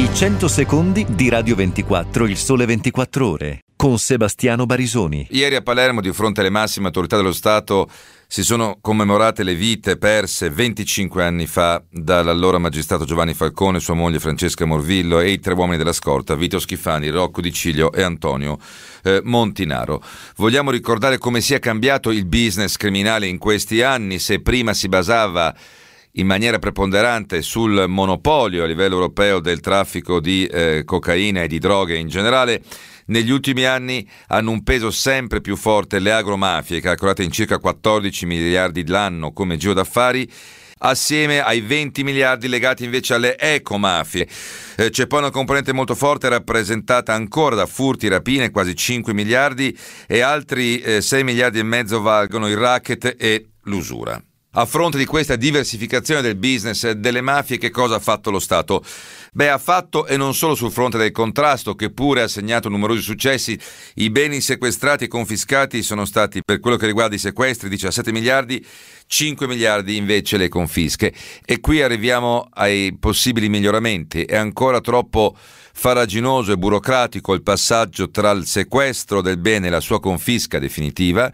I 100 secondi di Radio 24, il sole 24 ore, con Sebastiano Barisoni. Ieri a Palermo, di fronte alle massime autorità dello Stato, si sono commemorate le vite perse 25 anni fa dall'allora magistrato Giovanni Falcone, sua moglie Francesca Morvillo e i tre uomini della scorta, Vito Schifani, Rocco Di Ciglio e Antonio eh, Montinaro. Vogliamo ricordare come sia cambiato il business criminale in questi anni, se prima si basava in maniera preponderante sul monopolio a livello europeo del traffico di eh, cocaina e di droghe in generale, negli ultimi anni hanno un peso sempre più forte le agromafie, calcolate in circa 14 miliardi l'anno come giro d'affari, assieme ai 20 miliardi legati invece alle ecomafie. Eh, c'è poi una componente molto forte rappresentata ancora da furti, rapine, quasi 5 miliardi, e altri eh, 6 miliardi e mezzo valgono il racket e l'usura. A fronte di questa diversificazione del business delle mafie, che cosa ha fatto lo Stato? Beh, ha fatto e non solo sul fronte del contrasto, che pure ha segnato numerosi successi. I beni sequestrati e confiscati sono stati, per quello che riguarda i sequestri, 17 miliardi, 5 miliardi invece le confische. E qui arriviamo ai possibili miglioramenti. È ancora troppo faraginoso e burocratico il passaggio tra il sequestro del bene e la sua confisca definitiva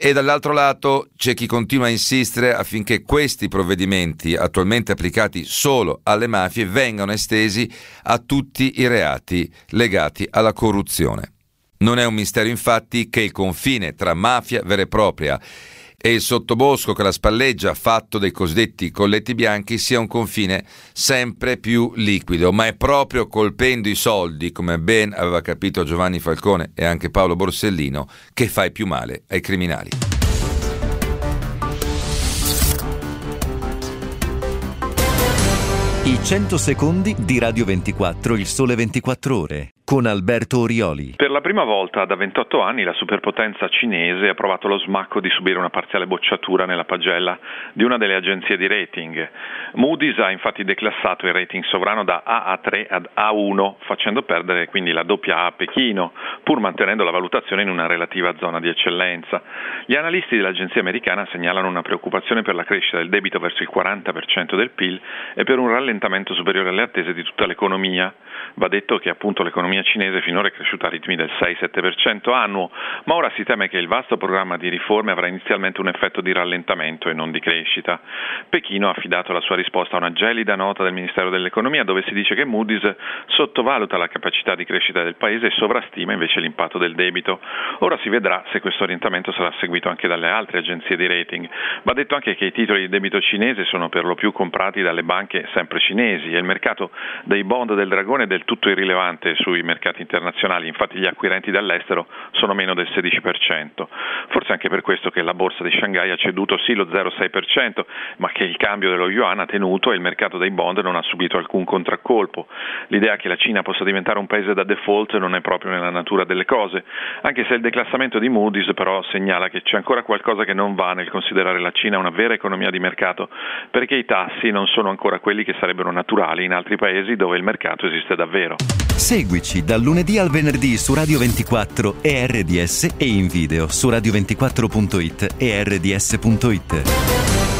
e dall'altro lato c'è chi continua a insistere affinché questi provvedimenti, attualmente applicati solo alle mafie, vengano estesi a tutti i reati legati alla corruzione. Non è un mistero infatti che il confine tra mafia vera e propria e il sottobosco che la spalleggia, fatto dei cosiddetti colletti bianchi, sia un confine sempre più liquido, ma è proprio colpendo i soldi, come ben aveva capito Giovanni Falcone e anche Paolo Borsellino, che fai più male ai criminali. I 100 secondi di Radio 24, il sole 24 ore con Alberto Orioli. Per la prima volta da 28 anni la superpotenza cinese ha provato lo smacco di subire una parziale bocciatura nella pagella di una delle agenzie di rating. Moody's ha infatti declassato il rating sovrano da AA3 ad A1, facendo perdere quindi la doppia A a Pechino, pur mantenendo la valutazione in una relativa zona di eccellenza. Gli analisti dell'agenzia americana segnalano una preoccupazione per la crescita del debito verso il 40% del PIL e per un rallentamento superiore alle attese di tutta l'economia. Va detto che appunto l'economia cinese finora è cresciuta a ritmi del 6-7% annuo, ma ora si teme che il vasto programma di riforme avrà inizialmente un effetto di rallentamento e non di crescita. Pechino ha affidato la sua risposta a una gelida nota del Ministero dell'Economia dove si dice che Moody's sottovaluta la capacità di crescita del paese e sovrastima invece l'impatto del debito. Ora si vedrà se questo orientamento sarà seguito anche dalle altre agenzie di rating. Va detto anche che i titoli di debito cinese sono per lo più comprati dalle banche sempre cinesi e il mercato dei bond del dragone del tutto irrilevante sui mercati internazionali, infatti gli acquirenti dall'estero sono meno del 16%. Forse anche per questo che la borsa di Shanghai ha ceduto sì lo 0,6%, ma che il cambio dello yuan ha tenuto e il mercato dei bond non ha subito alcun contraccolpo. L'idea che la Cina possa diventare un paese da default non è proprio nella natura delle cose, anche se il declassamento di Moody's però segnala che c'è ancora qualcosa che non va nel considerare la Cina una vera economia di mercato, perché i tassi non sono ancora quelli che sarebbero naturali in altri paesi dove il mercato esiste davvero. Seguici dal lunedì al venerdì su Radio 24 e RDS e in video su radio24.it e rds.it.